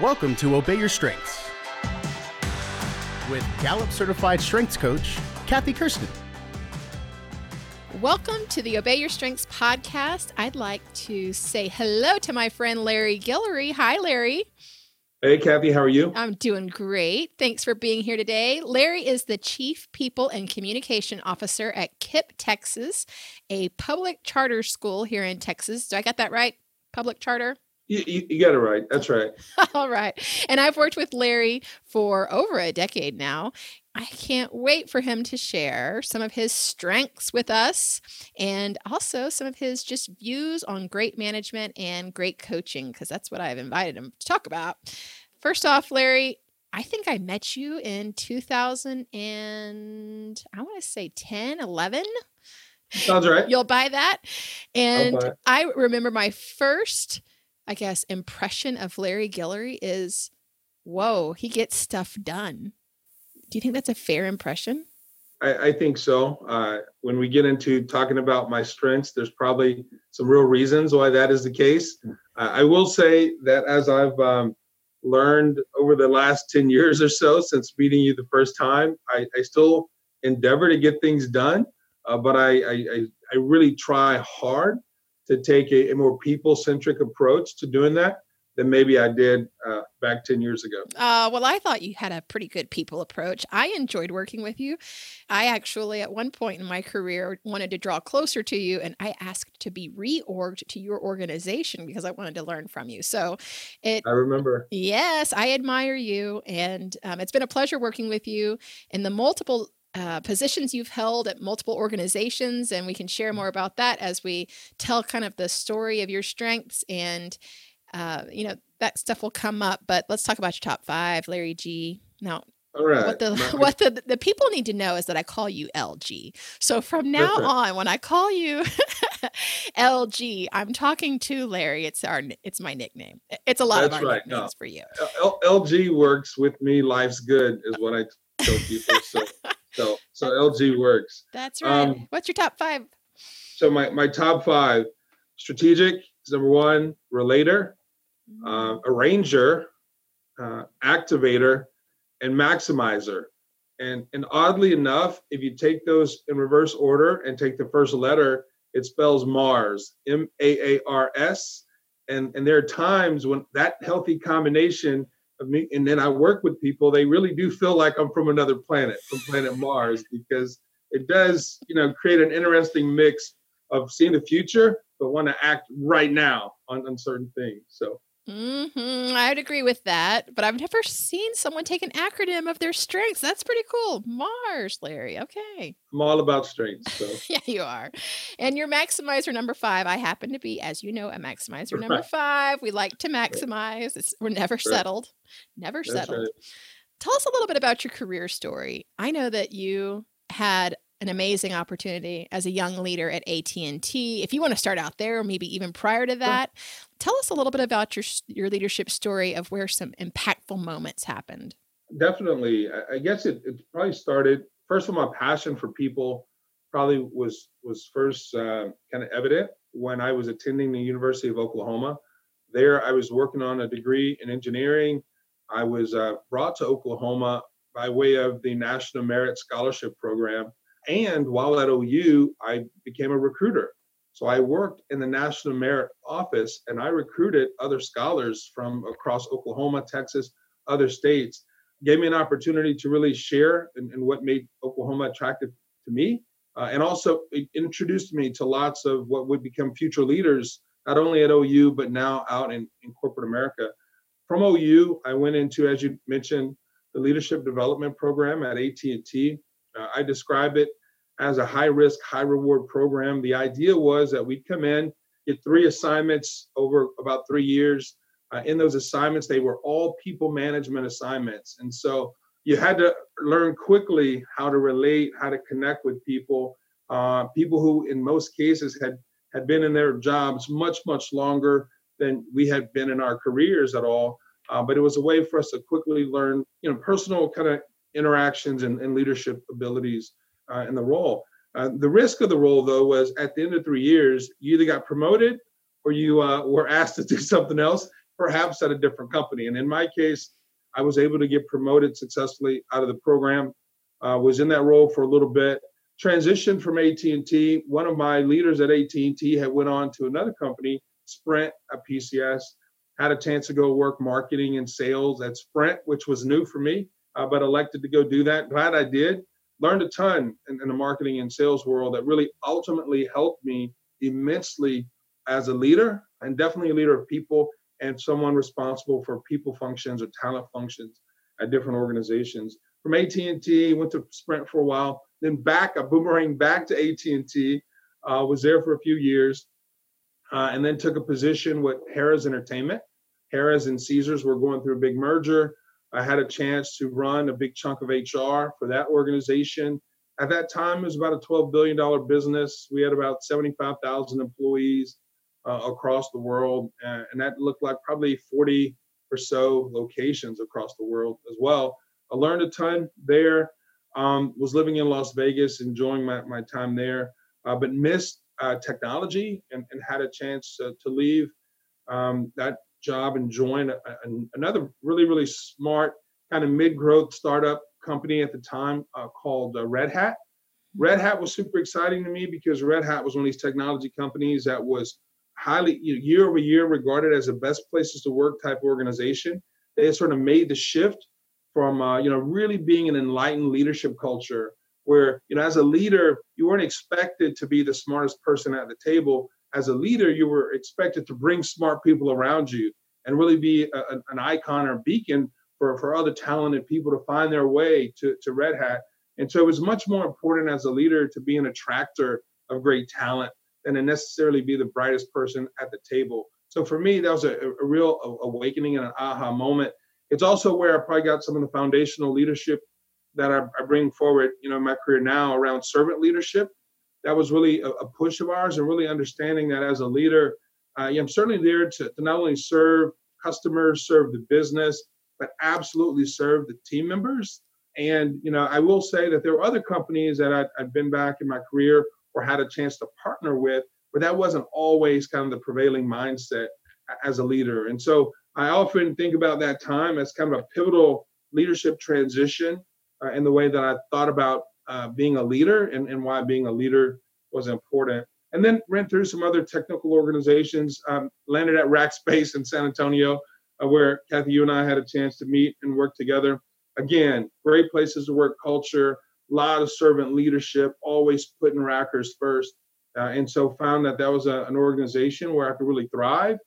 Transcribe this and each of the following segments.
Welcome to Obey Your Strengths with Gallup certified strengths coach, Kathy Kersten. Welcome to the Obey Your Strengths podcast. I'd like to say hello to my friend Larry Guillory. Hi, Larry. Hey, Kathy, how are you? I'm doing great. Thanks for being here today. Larry is the Chief People and Communication Officer at KIPP, Texas, a public charter school here in Texas. Do I got that right? Public charter? You, you, you got it right. That's right. All right. And I've worked with Larry for over a decade now. I can't wait for him to share some of his strengths with us and also some of his just views on great management and great coaching, because that's what I've invited him to talk about. First off, Larry, I think I met you in 2000 and I want to say 10, 11. Sounds right. You'll buy that. And I remember my first, I guess, impression of Larry Guillory is whoa, he gets stuff done. Do you think that's a fair impression? I, I think so. Uh, when we get into talking about my strengths, there's probably some real reasons why that is the case. Uh, I will say that as I've um, learned over the last 10 years or so since meeting you the first time, I, I still endeavor to get things done, uh, but I, I, I really try hard to take a, a more people centric approach to doing that than maybe I did uh, back 10 years ago. Uh, well, I thought you had a pretty good people approach. I enjoyed working with you. I actually, at one point in my career, wanted to draw closer to you, and I asked to be reorged to your organization because I wanted to learn from you. So it. I remember. Yes, I admire you, and um, it's been a pleasure working with you in the multiple uh, positions you've held at multiple organizations, and we can share more about that as we tell kind of the story of your strengths and uh, you know, that stuff will come up, but let's talk about your top five, Larry G. Now, all right. What the what the the people need to know is that I call you LG. So from now on, when I call you LG, I'm talking to Larry. It's our it's my nickname. It's a lot That's of our right. nicknames no. for you. L- LG works with me. Life's good is what I tell people. so LG works. That's right. Um, What's your top five? So my my top five: strategic is number one. Relator, uh, arranger, uh, activator, and maximizer. And, and oddly enough, if you take those in reverse order and take the first letter, it spells Mars, M A A R S. And, and there are times when that healthy combination and then I work with people, they really do feel like I'm from another planet, from planet Mars, because it does, you know, create an interesting mix of seeing the future, but want to act right now on, on certain things. So Mm-hmm. I'd agree with that, but I've never seen someone take an acronym of their strengths. That's pretty cool. Mars, Larry. Okay. I'm all about strengths. So. yeah, you are. And your maximizer number five. I happen to be, as you know, a maximizer number five. We like to maximize. It's, we're never settled. Never That's settled. Right. Tell us a little bit about your career story. I know that you had an amazing opportunity as a young leader at AT&T. If you want to start out there, maybe even prior to that, tell us a little bit about your your leadership story of where some impactful moments happened. Definitely, I guess it, it probably started first of all. My passion for people probably was was first uh, kind of evident when I was attending the University of Oklahoma. There, I was working on a degree in engineering. I was uh, brought to Oklahoma by way of the National Merit Scholarship Program and while at OU, I became a recruiter. So I worked in the National Merit Office and I recruited other scholars from across Oklahoma, Texas, other states. Gave me an opportunity to really share and what made Oklahoma attractive to me. Uh, and also introduced me to lots of what would become future leaders, not only at OU, but now out in, in corporate America. From OU, I went into, as you mentioned, the leadership development program at AT&T. Uh, I describe it as a high risk, high reward program. The idea was that we'd come in, get three assignments over about three years. Uh, in those assignments, they were all people management assignments. And so you had to learn quickly how to relate, how to connect with people, uh, people who, in most cases, had had been in their jobs much, much longer than we had been in our careers at all. Uh, but it was a way for us to quickly learn, you know, personal kind of interactions and, and leadership abilities uh, in the role. Uh, the risk of the role, though, was at the end of three years, you either got promoted or you uh, were asked to do something else. perhaps at a different company. And in my case, I was able to get promoted successfully out of the program. Uh, was in that role for a little bit. Transitioned from AT&T. One of my leaders at AT&T had went on to another company, Sprint, a PCS. Had a chance to go work marketing and sales at Sprint, which was new for me, uh, but elected to go do that. Glad I did. Learned a ton in, in the marketing and sales world that really ultimately helped me immensely as a leader and definitely a leader of people and someone responsible for people functions or talent functions at different organizations. From AT&T, went to Sprint for a while, then back, a boomerang back to AT&T, uh, was there for a few years, uh, and then took a position with Harrah's Entertainment. Harrah's and Caesars were going through a big merger. I had a chance to run a big chunk of HR for that organization. At that time, it was about a $12 billion business. We had about 75,000 employees uh, across the world, uh, and that looked like probably 40 or so locations across the world as well. I learned a ton there. Um, was living in Las Vegas, enjoying my, my time there, uh, but missed uh, technology and, and, had a chance to leave um, that job and join a, a, another really, really smart kind of mid-growth startup company at the time uh, called uh, Red Hat. Red Hat was super exciting to me because Red Hat was one of these technology companies that was highly you know, year over year regarded as the best places to work type organization. They sort of made the shift from uh, you know really being an enlightened leadership culture where you know as a leader you weren't expected to be the smartest person at the table. As a leader, you were expected to bring smart people around you and really be a, an icon or beacon for, for other talented people to find their way to, to Red Hat. And so it was much more important as a leader to be an attractor of great talent than to necessarily be the brightest person at the table. So for me, that was a, a real awakening and an aha moment. It's also where I probably got some of the foundational leadership that I, I bring forward, you know, in my career now around servant leadership. That was really a, a push of ours, and really understanding that as a leader, uh, I'm certainly there to, to not only serve customers, serve the business, but absolutely serve the team members. And you know, I will say that there were other companies that i have been back in my career or had a chance to partner with, but that wasn't always kind of the prevailing mindset as a leader. And so I often think about that time as kind of a pivotal leadership transition uh, in the way that I thought about uh, being a leader and, and why being a leader was important. And then ran through some other technical organizations, um, landed at Rackspace in San Antonio, uh, where Kathy, you and I had a chance to meet and work together. Again, great places to work culture, a lot of servant leadership, always putting Rackers first. Uh, and so found that that was a, an organization where I could really thrive.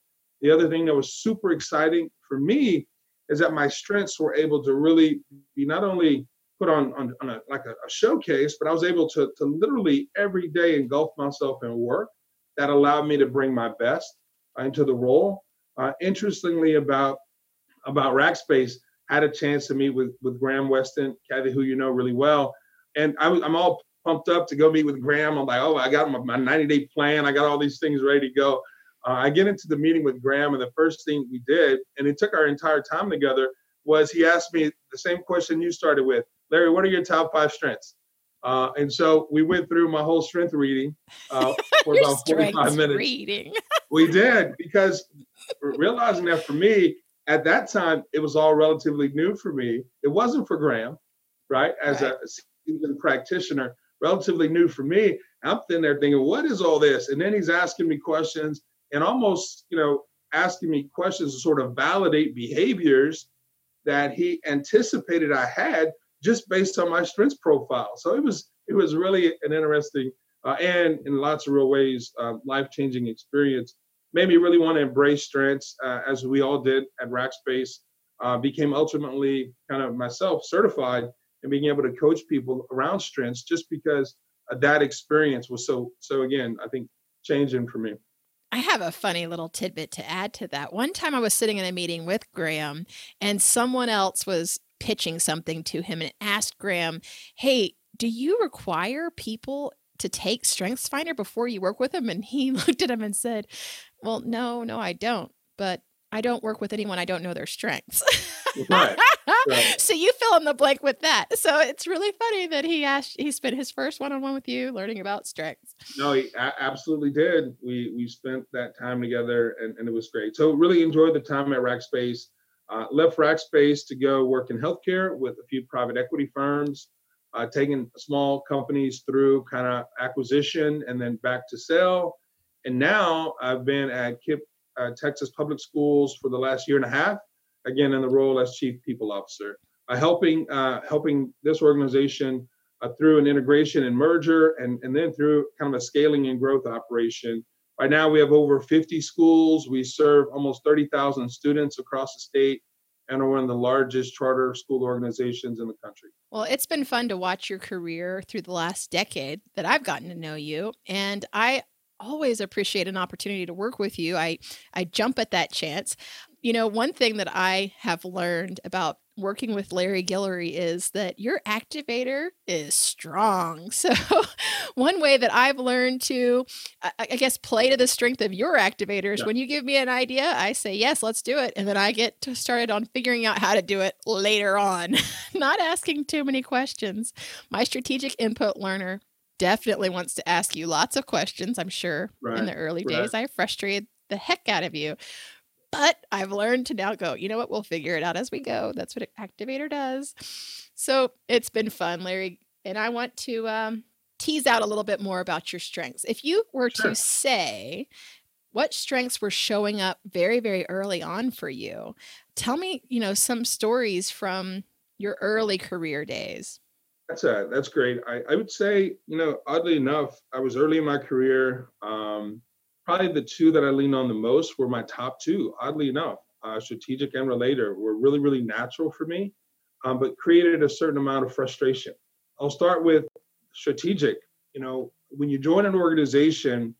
The other thing that was super exciting for me is that my strengths were able to really be not only put on, on, on a, like a, a, showcase, but I was able to, to literally every day engulf myself in work that allowed me to bring my best uh, into the role. Uh, interestingly, about about Rackspace, had a chance to meet with with Graham Weston, Kathy, who you know really well, and I, I'm all pumped up to go meet with Graham. I'm like, oh, I got my, my 90 day plan. I got all these things ready to go. Uh, I get into the meeting with Graham, and the first thing we did, and it took our entire time together, was he asked me the same question you started with, Larry. What are your top five strengths? Uh, and so we went through my whole strength reading uh, for about 45 minutes. Reading. we did because realizing that for me at that time it was all relatively new for me. It wasn't for Graham, right? As right. a seasoned practitioner, relatively new for me. I'm sitting there thinking, what is all this? And then he's asking me questions and almost, you know, asking me questions to sort of validate behaviors that he anticipated I had just based on my strengths profile. So it was it was really an interesting uh, and in lots of real ways uh, life changing experience. Made me really want to embrace strengths uh, as we all did at Rackspace. Uh, became ultimately kind of myself certified and being able to coach people around strengths just because that experience was so so again i think changing for me I have a funny little tidbit to add to that. One time I was sitting in a meeting with Graham and someone else was pitching something to him and asked Graham, Hey, do you require people to take StrengthsFinder before you work with them? And he looked at him and said, Well, no, no, I don't. But I don't work with anyone I don't know their strengths. right. right. So you fill in the blank with that. So it's really funny that he asked he spent his first one-on-one with you learning about strengths. No, he absolutely did. We we spent that time together and, and it was great. So really enjoyed the time at Rackspace. Uh, left Rackspace to go work in healthcare with a few private equity firms, uh, taking small companies through kind of acquisition and then back to sell. And now I've been at KIPP uh, Texas Public Schools for the last year and a half, again in the role as Chief People Officer, uh, helping uh, helping this organization uh, through an integration and merger, and and then through kind of a scaling and growth operation. Right now, we have over 50 schools. We serve almost 30,000 students across the state and are one of the largest charter school organizations in the country. Well, it's been fun to watch your career through the last decade that I've gotten to know you. And I always appreciate an opportunity to work with you. I I jump at that chance. You know, one thing that I have learned about working with Larry Guillory is that your activator is strong. So, one way that I've learned to, I, guess, play to the strength of your activators, yeah. when you give me an idea, I say, yes, let's do it. And then I get to started on figuring out how to do it later on, not asking too many questions. My strategic input learner definitely wants to ask you lots of questions, I'm sure. Right, in the early right. days, I frustrated the heck out of you. But I've learned to now go, you know what? We'll figure it out as we go. That's what activator does. So it's been fun, Larry. And I want to um, tease out a little bit more about your strengths. If you were sure. to say what strengths were showing up very, very early on for you, tell me, you know, some stories from your early career days. That's a, that's great. I, I would say, you know, oddly enough, I was early in my career. Um, probably the two that I leaned on the most were my top two. Oddly enough, uh, strategic and relator were really, really natural for me, um, but created a certain amount of frustration. I'll start with strategic. You know, when you join an organization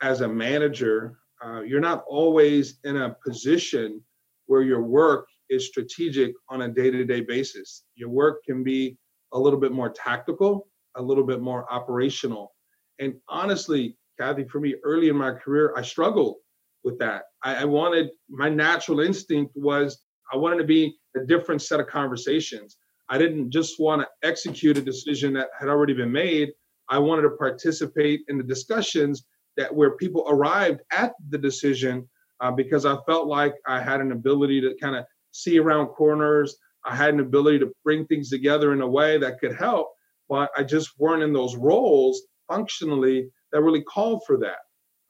as a manager, uh, you're not always in a position where your work is strategic on a day-to-day basis. Your work can be a little bit more tactical, a little bit more operational. And honestly, Kathy, for me, early in my career, I struggled with that. I, I wanted my natural instinct was I wanted to be a different set of conversations. I didn't just want to execute a decision that had already been made. I wanted to participate in the discussions that where people arrived at the decision uh, because I felt like I had an ability to kind of see around corners. I had an ability to bring things together in a way that could help, but I just weren't in those roles functionally that really called for that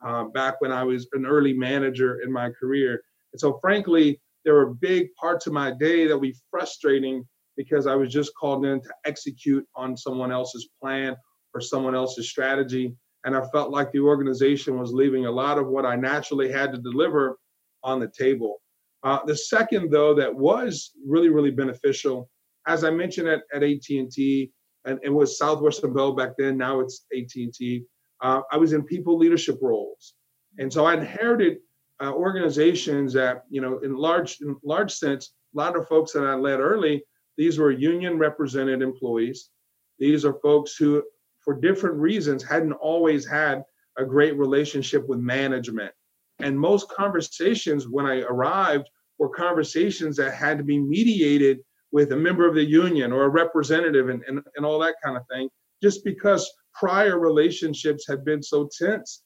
uh, back when I was an early manager in my career. And so, frankly, there were big parts of my day that be frustrating because I was just called in to execute on someone else's plan or someone else's strategy. And I felt like the organization was leaving a lot of what I naturally had to deliver on the table. Uh, the second, though, that was really, really beneficial, as I mentioned at, at AT&T, and it was Southwestern Bell back then. Now it's AT&T. Uh, I was in people leadership roles, and so I inherited uh, organizations that, you know, in large, in large sense, a lot of folks that I led early. These were union represented employees. These are folks who, for different reasons, hadn't always had a great relationship with management and most conversations when I arrived were conversations that had to be mediated with a member of the union or a representative and, and, and all that kind of thing, just because prior relationships had been so tense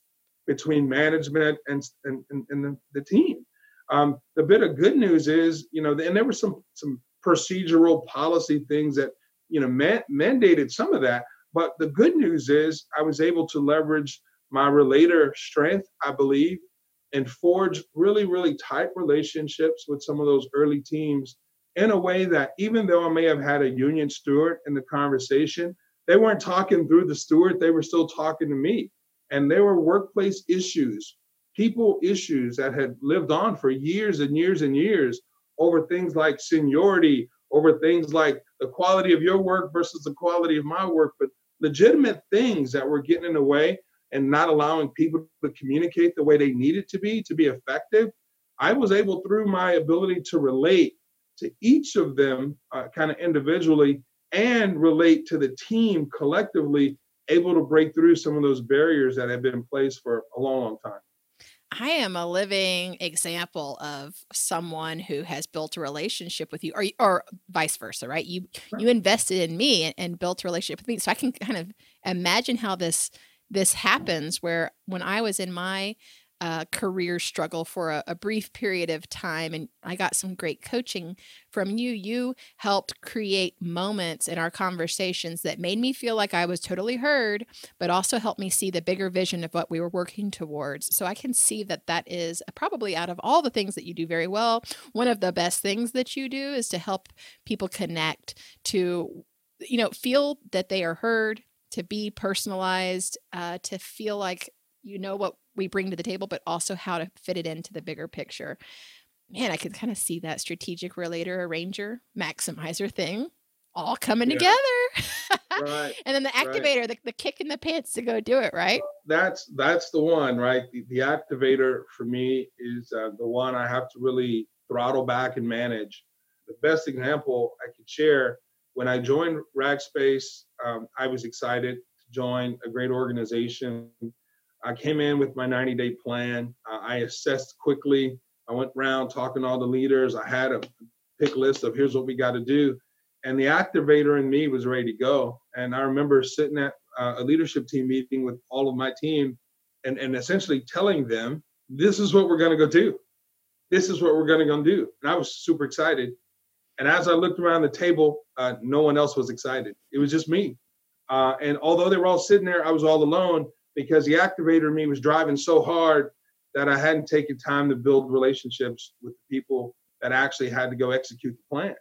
between management and, and, and, the, the, team. Um, the bit of good news is, you know, and there were some some procedural policy things that, you know, man, mandated some of that. But the good news is I was able to leverage my relator strength, I believe, and forge really, really tight relationships with some of those early teams in a way that even though I may have had a union steward in the conversation, they weren't talking through the steward, they were still talking to me. And there were workplace issues, people issues that had lived on for years and years and years over things like seniority, over things like the quality of your work versus the quality of my work, but legitimate things that were getting in the way and not allowing people to communicate the way they needed to be to be effective, I was able through my ability to relate to each of them uh, kind of individually and relate to the team collectively, able to break through some of those barriers that have been in place for a long, long time. I am a living example of someone who has built a relationship with you, or or vice versa, right? You you invested in me and, and built a relationship with me, so I can kind of imagine how this this happens. Where when I was in my uh, career struggle for a, a, brief period of time. And I got some great coaching from you. You helped create moments in our conversations that made me feel like I was totally heard, but also helped me see the bigger vision of what we were working towards. So I can see that that is probably out of all the things that you do very well, one of the best things that you do is to help people connect to, you know, feel that they are heard. To be personalized, uh, to feel like you know what we bring to the table, but also how to fit it into the bigger picture. Man, I could kind of see that strategic relator, arranger, maximizer thing all coming yeah. together. right. And then the activator, right. the, the kick in the pants to go do it, right? That's that's the one, right? The, the activator for me is uh, the one I have to really throttle back and manage. The best example I could share when I joined Rackspace, um, I was excited to join a great organization I came in with my 90 day plan. I assessed quickly. I went around talking to all the leaders. I had a pick list of here's what we got to do. And the activator in me was ready to go. And I remember sitting at uh, a leadership team meeting with all of my team and, and essentially telling them, this is what we're going to go do. This is what we're going to go do. And I was super excited. And as I looked around the table, uh, no one else was excited. It was just me. Uh, and although they were all sitting there, I was all alone because the activator in me was driving so hard that I hadn't taken time to build relationships with the people that actually had to go execute the plan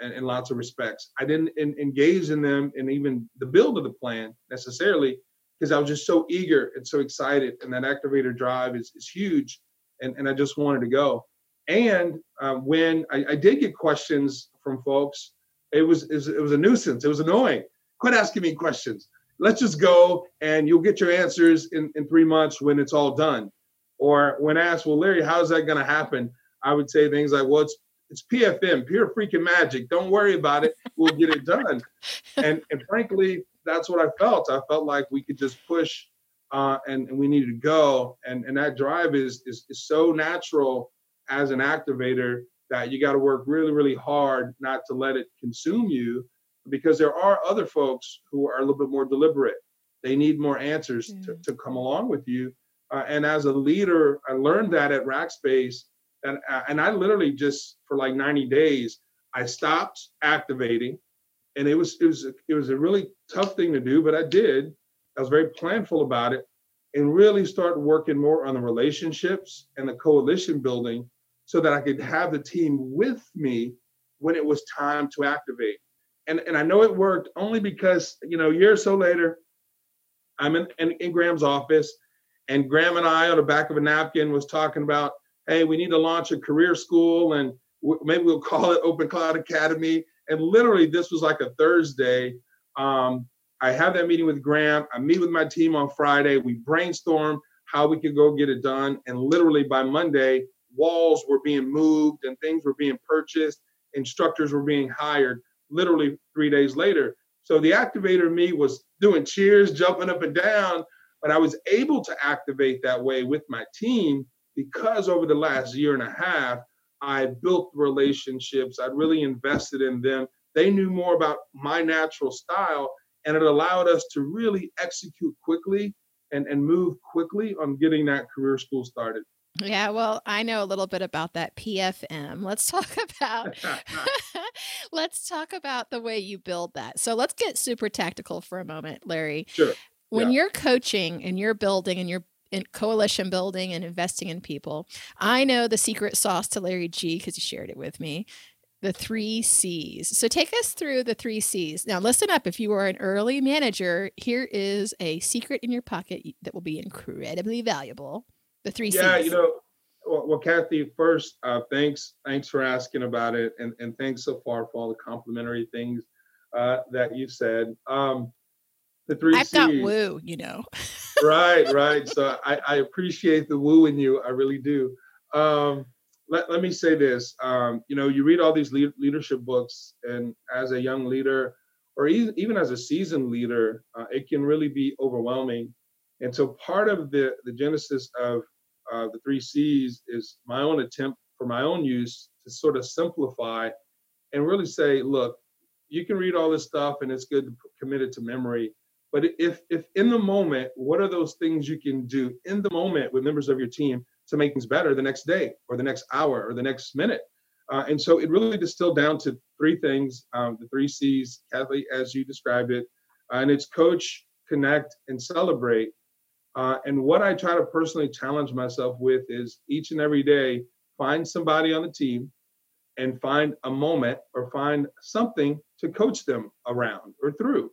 in, in lots of respects. I didn't in, engage in them in even the build of the plan necessarily because I was just so eager and so excited. And that activator drive is, is huge. And, and I just wanted to go. And uh, when I, I, did get questions from folks, it was, it was, it was a nuisance. It was annoying. Quit asking me questions let's just go and you'll get your answers in, in three months when it's all done. Or when asked, well, Larry, how's that going to happen? I would say things like, well, it's it's PFM, pure freaking magic. Don't worry about it. We'll get it done. and and frankly, that's what I felt. I felt like we could just push uh, and, and we needed to go. And and that drive is is, is so natural as an activator that you got to work really, really hard not to let it consume you because there are other folks who are a little bit more deliberate. They need more answers mm-hmm. to, to come along with you. Uh, and as a leader, I learned that at Rackspace, and uh, and I literally just for like 90 days, I stopped activating, and it was it was it was a really tough thing to do, but I did. I was very planful about it, and really start working more on the relationships and the coalition building, so that I could have the team with me when it was time to activate and and I know it worked only because you know a year or so later, I'm in, in, in Graham's office, and Graham and I on the back of a napkin was talking about, hey, we need to launch a career school, and w- maybe we'll call it Open Cloud Academy. And literally, this was like a Thursday. Um, I have that meeting with Graham. I meet with my team on Friday. We brainstorm how we could go get it done. And literally by Monday, walls were being moved and things were being purchased, instructors were being hired literally three days later. So the activator me was doing cheers, jumping up and down, but I was able to activate that way with my team because over the last year and a half, I built relationships. I really invested in them. They knew more about my natural style, and it allowed us to really execute quickly and, and move quickly on getting that career school started. Yeah, well, I know a little bit about that PFM. Let's talk about let's talk about the way you build that. So let's get super tactical for a moment, Larry. Sure. When yeah. you're coaching and you're building and you're in coalition building and investing in people, I know the secret sauce to Larry G because you shared it with me. The three C's. So take us through the three C's. Now, listen up. If you are an early manager, here is a secret in your pocket that will be incredibly valuable the three yeah, C's. you know, well, well Kathy, first, uh, thanks, thanks for asking about it, and and thanks so far for all the complimentary things uh, that you said. Um, the three I've C's. got woo, you know. right, right. So I, I appreciate the woo in you. I really do. Um, let, let me say this. Um, you know, you read all these le- leadership books, and as a young leader, or even, even as a seasoned leader, uh, it can really be overwhelming. And so part of the, the genesis of uh, the three C's is my own attempt for my own use to sort of simplify and really say, look, you can read all this stuff and it's good to commit it to memory. But if if in the moment, what are those things you can do in the moment with members of your team to make things better the next day or the next hour or the next minute? Uh, and so it really distilled down to three things, um, the three C's, Kathy, as you described it, uh, and it's coach, connect, and celebrate. Uh, and what I try to personally challenge myself with is each and every day, find somebody on the team and find a moment or find something to coach them around or through.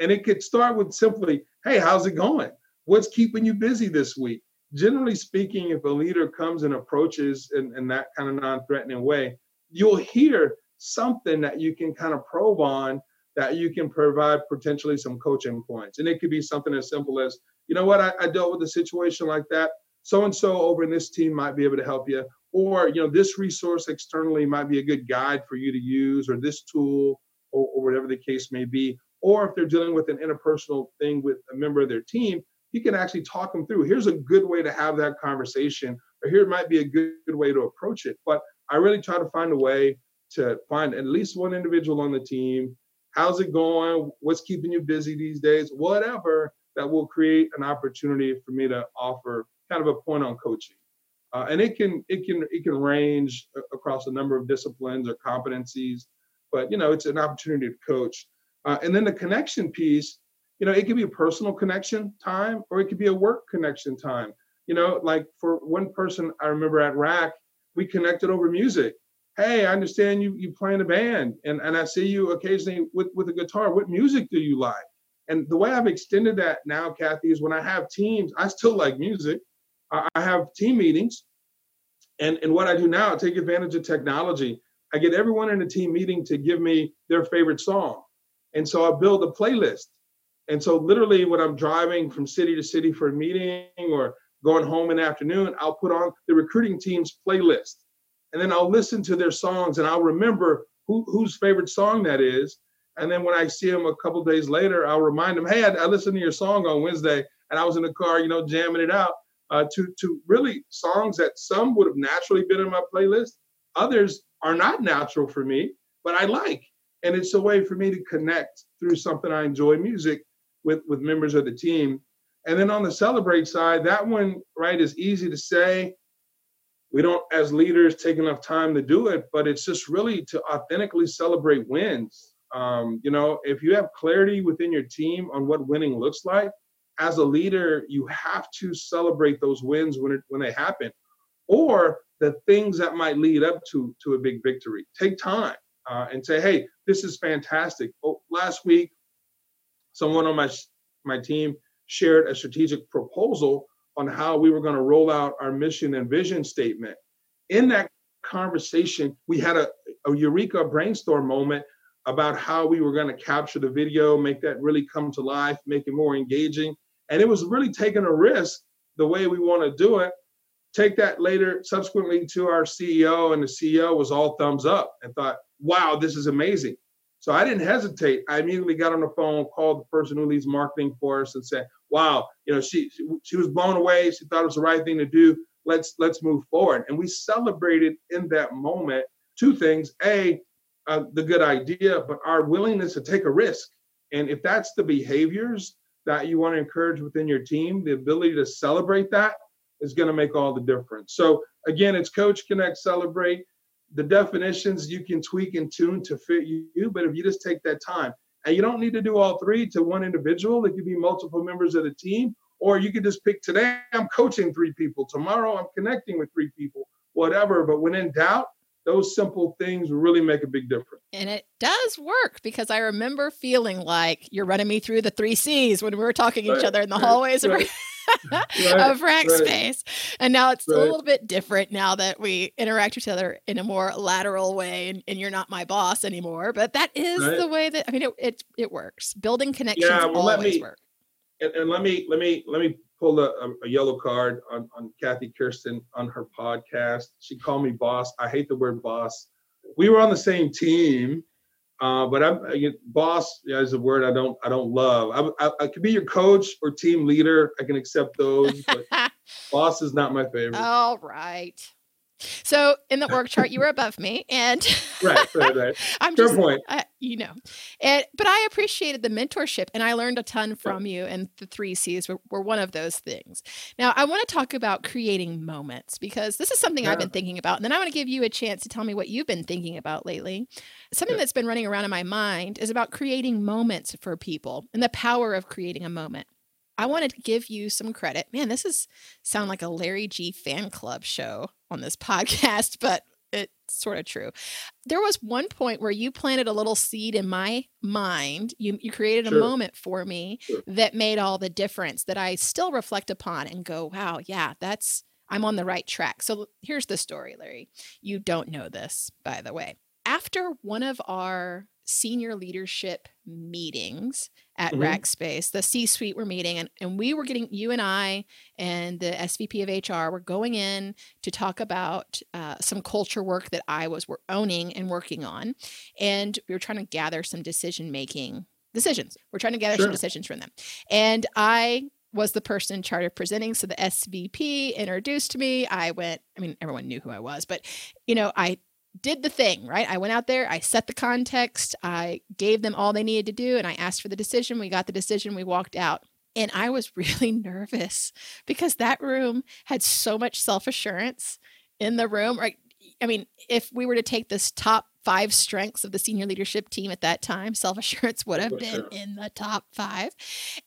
And it could start with simply, hey, how's it going? What's keeping you busy this week? Generally speaking, if a leader comes and approaches in, in that kind of non threatening way, you'll hear something that you can kind of probe on that you can provide potentially some coaching points. And it could be something as simple as, you know what, I, I dealt with a situation like that. So and so over in this team might be able to help you. Or, you know, this resource externally might be a good guide for you to use, or this tool, or, or whatever the case may be. Or if they're dealing with an interpersonal thing with a member of their team, you can actually talk them through. Here's a good way to have that conversation, or here might be a good, good way to approach it. But I really try to find a way to find at least one individual on the team. How's it going? What's keeping you busy these days? Whatever that will create an opportunity for me to offer kind of a point on coaching. Uh, and it can it can it can range across a number of disciplines or competencies, but you know it's an opportunity to coach. Uh, and then the connection piece, you know, it could be a personal connection time or it could be a work connection time. You know, like for one person I remember at RAC, we connected over music. Hey, I understand you you play in a band, and and I see you occasionally with with a guitar. What music do you like? And the way I've extended that now, Kathy, is when I have teams, I still like music. I have team meetings, and and what I do now, I take advantage of technology. I get everyone in a team meeting to give me their favorite song, and so I build a playlist. And so literally, when I'm driving from city to city for a meeting or going home in the afternoon, I'll put on the recruiting team's playlist, and then I'll listen to their songs, and I'll remember who, whose favorite song that is. And then when I see them a couple days later, I'll remind them, "Hey, I, I listened to your song on Wednesday, and I was in the car, you know, jamming it out." uh, to to really songs that some would have naturally been in my playlist. Others are not natural for me, but I like, and it's a way for me to connect through something I enjoy, music, with with members of the team. And then on the celebrate side, that one right is easy to say. We don't, as leaders, take enough time to do it, but it's just really to authentically celebrate wins. Um, you know, if you have clarity within your team on what winning looks like, as a leader, you have to celebrate those wins when it, when they happen, or the things that might lead up to to a big victory. Take time uh, and say, "Hey, this is fantastic." Oh, last week, someone on my my team shared a strategic proposal on how we were going to roll out our mission and vision statement. In that conversation, we had a, a eureka brainstorm moment about how we were going to capture the video, make that really come to life, make it more engaging. And it was really taking a risk the way we want to do it. Take that later, subsequently to our CEO, and the CEO was all thumbs up and thought, wow, this is amazing. So I didn't hesitate. I immediately got on the phone, called the person who leads marketing for us, and said, "Wow, you know, she she was blown away. She thought it was the right thing to do. Let's let's move forward." And we celebrated in that moment two things: a, uh, the good idea, but our willingness to take a risk. And if that's the behaviors that you want to encourage within your team, the ability to celebrate that is going to make all the difference. So again, it's coach, connect, celebrate. The definitions you can tweak and tune to fit you, but if you just take that time, and you don't need to do all three to one individual, it could be multiple members of the team, or you could just pick today I'm coaching three people, tomorrow I'm connecting with three people, whatever. But when in doubt, those simple things really make a big difference. And it does work because I remember feeling like you're running me through the three C's when we were talking to right, each other in the hallways right, of, of Rackspace. And now it's a little bit different now that we interact with each other in a more lateral way and, and you're not my boss anymore. But that is the way that I mean it it, it works. Building connections yeah, well, always let me, work. And, and let me let me let me pull a, um, a, yellow card on, on Kathy Kersten on her podcast. She called me boss. I hate the word boss. We were on the same team, Uh, but I'm I, boss yeah, is a word I don't I don't love. I, I, I could be your coach or team leader. I can accept those, but boss is not my favorite. All right. So in the org chart, you were above me, and right, right, right. I'm Fair just, point. Uh, you know, and but I appreciated the mentorship, and I learned a ton from you. And the three C's were, were one of those things. Now I want to talk about creating moments because this is something yeah. I've been thinking about, and then I want to give you a chance to tell me what you've been thinking about lately. Something yeah. that's been running around in my mind is about creating moments for people and the power of creating a moment. I wanted to give you some credit. Man, this is sound like a Larry G fan club show on this podcast, but it's sort of true. There was one point where you planted a little seed in my mind. You you created a moment for me sure. that made all the difference that I still reflect upon and go, "Wow, yeah, that's I'm on the right track." So here's the story, Larry. You don't know this, by the way. After one of our senior leadership meetings at mm-hmm. Rackspace. The C suite were meeting, and, and we were getting, you and I and the SVP of HR were going in to talk about uh, some culture work that I was were owning and working on. And we were trying to gather some decision making decisions. We're trying to gather sure. some decisions from them. And I was the person in charge of presenting. So the SVP introduced me. I went, I mean, everyone knew who I was, but you know, I did the thing, right? I went out there, I set the context, I gave them all they needed to do, and I asked for the decision. We got the decision, we walked out. And I was really nervous because that room had so much self assurance in the room. Right. I mean, if we were to take this top five strengths of the senior leadership team at that time, self assurance would have been sure. in the top five.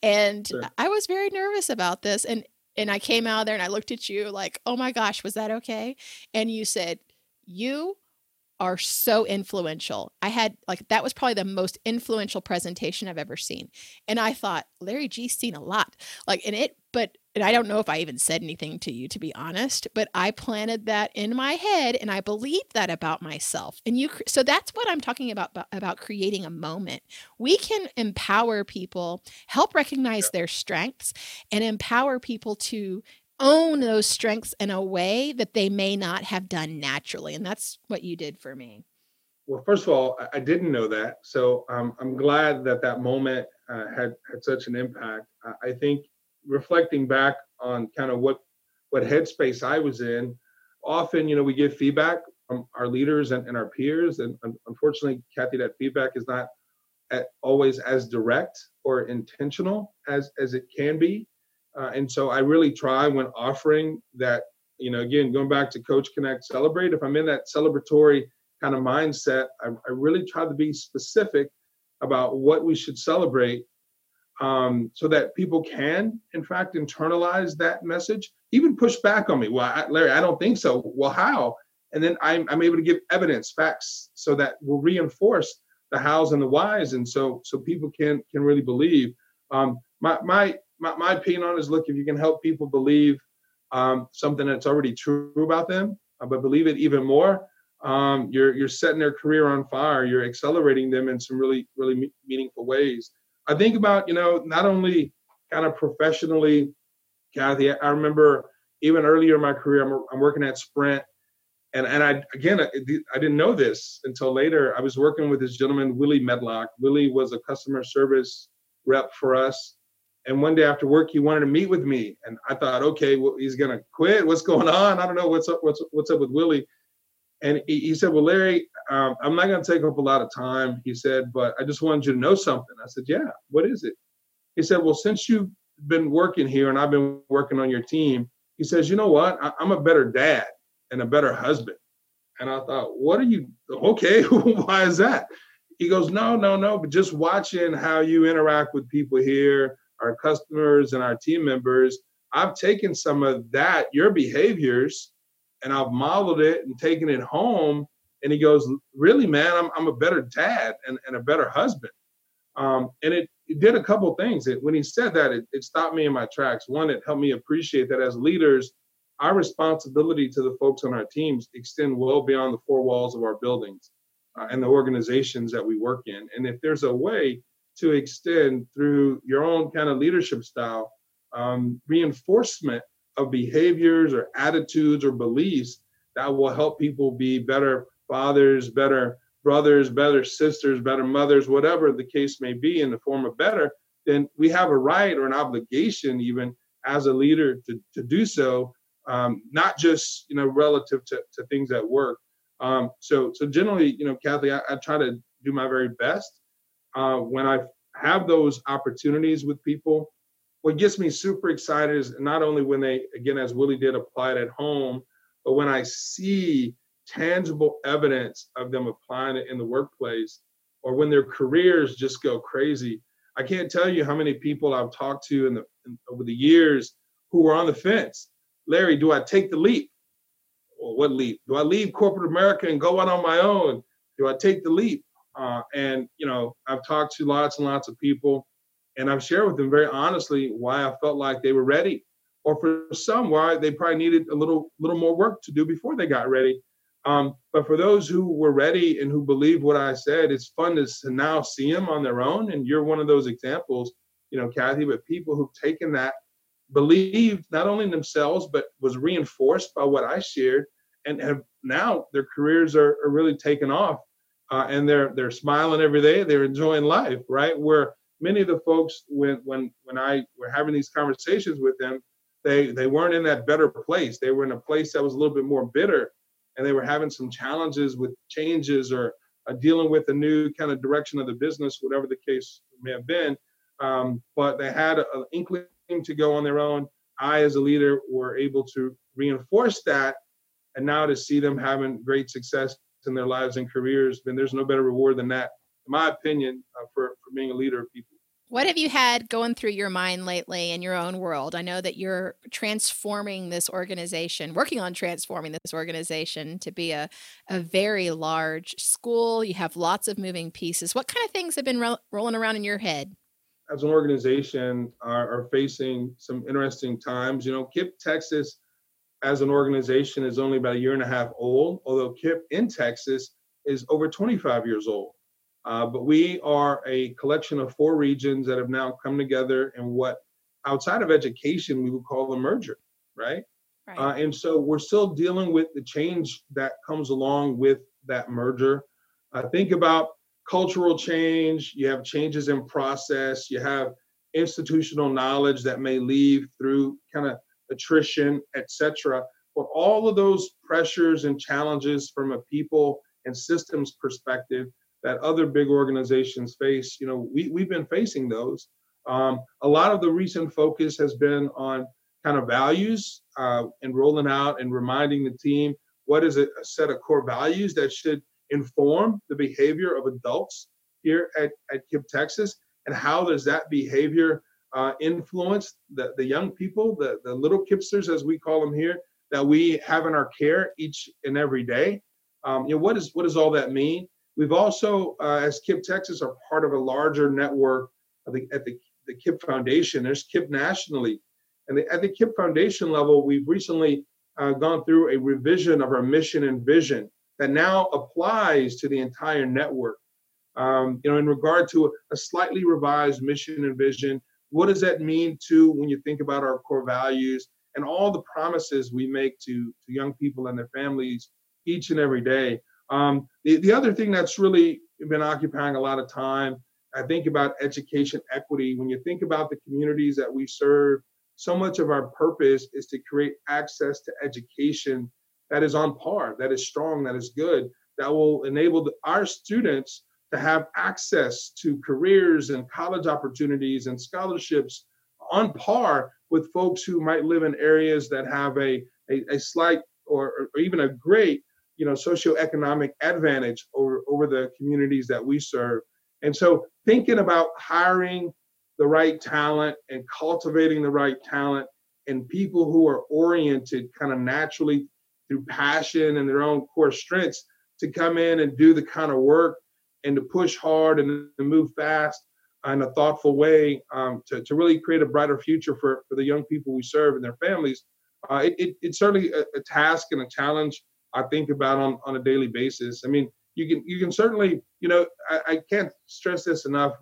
And sure. I was very nervous about this. And and I came out there and I looked at you like, oh my gosh, was that okay? And you said, you are so influential. I had like that was probably the most influential presentation I've ever seen. And I thought Larry G's seen a lot. Like and it but and I don't know if I even said anything to you to be honest, but I planted that in my head and I believed that about myself. And you so that's what I'm talking about about creating a moment. We can empower people, help recognize their strengths and empower people to own those strengths in a way that they may not have done naturally. And that's what you did for me. Well, first of all, I didn't know that. So um, I'm glad that that moment uh, had, had such an impact. I think reflecting back on kind of what, what headspace I was in, often, you know, we give feedback from our leaders and, and our peers. And unfortunately, Kathy, that feedback is not at, always as direct or intentional as, as it can be. Uh, and so I really try when offering that, you know, again, going back to Coach Connect Celebrate, if I'm in that celebratory kind of mindset, I, I really try to be specific about what we should celebrate um, so that people can, in fact, internalize that message, even push back on me. Well, I, Larry, I don't think so. Well, how? And then I'm, I'm able to give evidence, facts, so that will reinforce the hows and the whys, and so so people can can really believe. Um, my my my, my opinion on is look, if you can help people believe um, something that's already true about them, uh, but believe it even more, um, you're you're setting their career on fire. You're accelerating them in some really really me- meaningful ways. I think about you know not only kind of professionally, Kathy. I remember even earlier in my career, I'm, I'm working at Sprint, and and I again I, I, didn't know this until later. I was working with this gentleman Willie Medlock. Willie was a customer service rep for us, and one day after work, he wanted to meet with me, and I thought, okay, well, he's gonna quit. What's going on? I don't know what's up. What's what's up with Willie? And he, he said, well, Larry, um, I'm not gonna take up a lot of time. He said, but I just wanted you to know something. I said, yeah, what is it? He said, well, since you've been working here and I've been working on your team, he says, you know what? I, I'm a better dad and a better husband. And I thought, what are you? Okay, why is that? He goes, no, no, no, but just watching how you interact with people here our customers and our team members, I've taken some of that, your behaviors, and I've modeled it and taken it home. And he goes, Really, man, I'm, I'm a better dad and, and a better husband. Um, and it, it, did a couple things. It, when he said that, it, it stopped me in my tracks. One, it helped me appreciate that as leaders, our responsibility to the folks on our teams extend well beyond the four walls of our buildings uh, and the organizations that we work in. And if there's a way to extend through your own kind of leadership style um, reinforcement of behaviors or attitudes or beliefs that will help people be better fathers, better brothers, better sisters, better mothers, whatever the case may be in the form of better, then we have a right or an obligation even as a leader to, to do so, um, not just you know relative to, to things at work. Um, so so generally, you know, Kathy, I, I try to do my very best uh, when I have those opportunities with people. What gets me super excited is not only when they, again, as Willie did, apply it at home, but when I see tangible evidence of them applying it in the workplace or when their careers just go crazy. I can't tell you how many people I've talked to in the in, over the years who were on the fence. Larry, do I take the leap? Well, what leap? Do I leave corporate America and go out on my own? Do I take the leap? Uh, and you know, I've talked to lots and lots of people, and I've shared with them very honestly why I felt like they were ready, or for some why they probably needed a little little more work to do before they got ready. Um, but for those who were ready and who believed what I said, it's fun to, to now see them on their own. And you're one of those examples, you know, Kathy. But people who've taken that, believed not only in themselves but was reinforced by what I shared, and have now their careers are, are really taken off uh, and they're they're smiling every day. They're enjoying life, right? Where many of the folks, when when when I were having these conversations with them, they they weren't in that better place. They were in a place that was a little bit more bitter, and they were having some challenges with changes or uh, dealing with a new kind of direction of the business, whatever the case may have been. Um, but they had an inkling to go on their own. I, as a leader, were able to reinforce that, and now to see them having great success in their lives and careers, then there's no better reward than that, in my opinion, uh, for, for being a leader of people. What have you had going through your mind lately in your own world? I know that you're transforming this organization, working on transforming this organization to be a, a very large school. You have lots of moving pieces. What kind of things have been ro- rolling around in your head? As an organization, are, are facing some interesting times. You know, KIPP Texas as an organization is only about a year and a half old, although KIPP in Texas is over 25 years old. Uh, but we are a collection of four regions that have now come together in what outside of education we would call a merger, right? right. Uh, and so we're still dealing with the change that comes along with that merger. Uh, think about cultural change, you have changes in process, you have institutional knowledge that may leave through kind of attrition, etc. But all of those pressures and challenges from a people and systems perspective that other big organizations face, you know, we, we've been facing those. Um, a lot of the recent focus has been on kind of values uh, and rolling out and reminding the team what is a, a set of core values that should inform the behavior of adults here at, at KIPP Texas and how does that behavior uh, influence the, the young people, the, the little KIPPsters, as we call them here, that we have in our care each and every day. Um, you know, what, is, what does all that mean? We've also, uh, as KIPP Texas, are part of a larger network the, at the, the KIPP Foundation. There's KIPP nationally. And the, at the KIPP Foundation level, we've recently uh, gone through a revision of our mission and vision that now applies to the entire network. Um, you know, in regard to a, a slightly revised mission and vision what does that mean to when you think about our core values and all the promises we make to, to young people and their families each and every day? Um, the, the other thing that's really been occupying a lot of time, I think about education equity. When you think about the communities that we serve, so much of our purpose is to create access to education that is on par, that is strong, that is good, that will enable the, our students to have access to careers and college opportunities and scholarships on par with folks who might live in areas that have a, a, a slight or, or, even a great you know socioeconomic advantage over, over the communities that we serve. And so thinking about hiring the right talent and cultivating the right talent and people who are oriented kind of naturally through passion and their own core strengths to come in and do the kind of work and to push hard and to move fast in a thoughtful way um, to, to really create a brighter future for, for the young people we serve and their families. Uh, it, it, it's certainly a, a, task and a challenge I think about on, on a daily basis. I mean, you can you can certainly you know I, I can't stress this enough.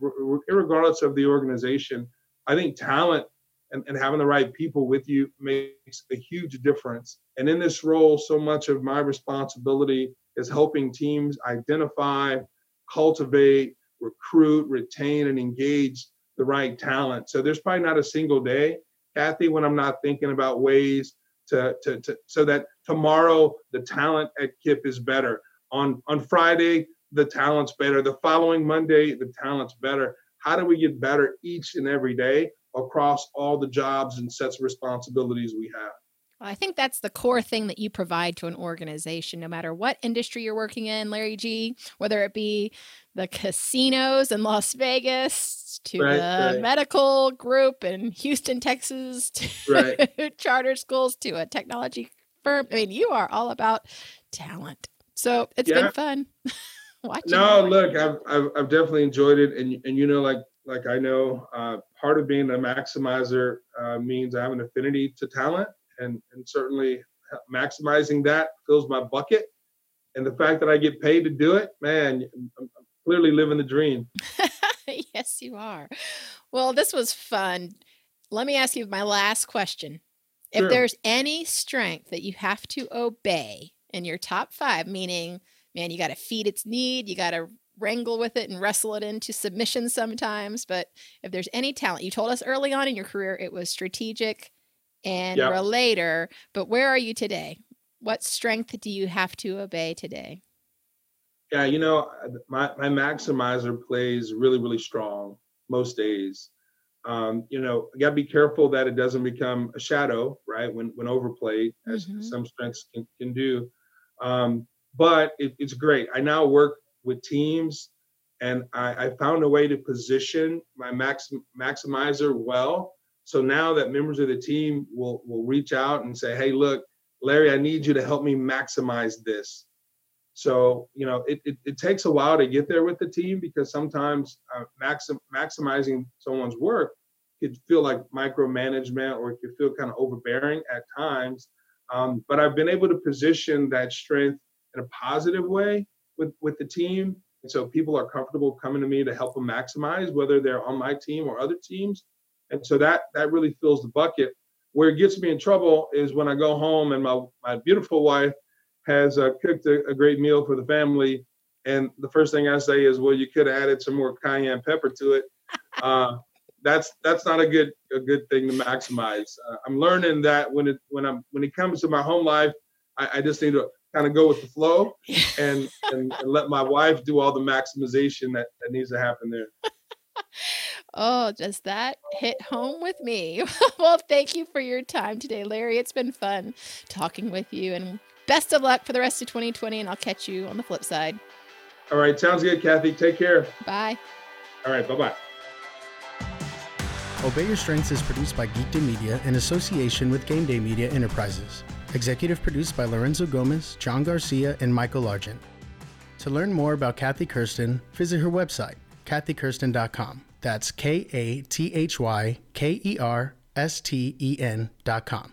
Regardless of the organization, I think talent and, and having the right people with you makes a huge difference. And in this role, so much of my responsibility is helping teams identify, cultivate, recruit, retain, and engage the right talent. So there's probably not a single day, Kathy, when I'm not thinking about ways to, to, to so that tomorrow the talent at KIPP is better. On on Friday, the talent's better. The following Monday, the talent's better. How do we get better each and every day across all the jobs and sets of responsibilities we have? I think that's the core thing that you provide to an organization, no matter what industry you're working in, Larry G, whether it be the casinos in Las Vegas to right, the right. medical group in Houston, Texas, to right. charter schools to a technology firm. I mean, you are all about talent. So it's yeah. been fun. watching. No, look, I've, I've, I've definitely enjoyed it, and and you know, like like I know, uh, part of being a maximizer uh, means I have an affinity to talent, and and certainly maximizing that fills my bucket. And the fact that I get paid to do it, man, I'm clearly living the dream. yes, you are. Well, this was fun. Let me ask you my last question. Sure. If there's any strength that you have to obey in your top five, meaning man, you got to feed its need, you got to wrangle with it and wrestle it into submission sometimes. But if there's any talent, you told us early on in your career it was strategic and yep. later, but where are you today? What strength do you have to obey today? Yeah, you know, my, my maximizer plays really, really strong most days. Um, you know, you gotta be careful that it doesn't become a shadow, right? When when overplayed, as mm-hmm. some strengths can, can do. Um, but it, it's great. I now work with teams and I, I found a way to position my max, maximizer well. So now that members of the team will, will reach out and say, hey, look, Larry, I need you to help me maximize this. So, you know, it, it, it takes a while to get there with the team because sometimes uh, maxim, maximizing someone's work could feel like micromanagement or it could feel kind of overbearing at times. Um, but I've been able to position that strength in a positive way with with the team. And so people are comfortable coming to me to help them maximize, whether they're on my team or other teams. And so that that really fills the bucket. Where it gets me in trouble is when I go home and my my beautiful wife has uh, cooked a, a, great meal for the family, and the first thing I say is, "Well, you could have added some more cayenne pepper to it." Uh, that's that's not a good a good thing to maximize. Uh, I'm learning that when it when I'm when it comes to my home life, I, I just need to kind of go with the flow and, and, and let my wife do all the maximization that, that needs to happen there. Oh, does that hit home with me? well, thank you for your time today, Larry. It's been fun talking with you, and best of luck for the rest of 2020. And I'll catch you on the flip side. All right, sounds good, Kathy. Take care. Bye. All right, bye bye. Obey Your Strengths is produced by Geekdom Media in association with Game Day Media Enterprises. Executive produced by Lorenzo Gomez, John Garcia, and Michael Argent. To learn more about Kathy Kersten, visit her website, kathykersten.com. That's K A T H Y K E R S T E N.com.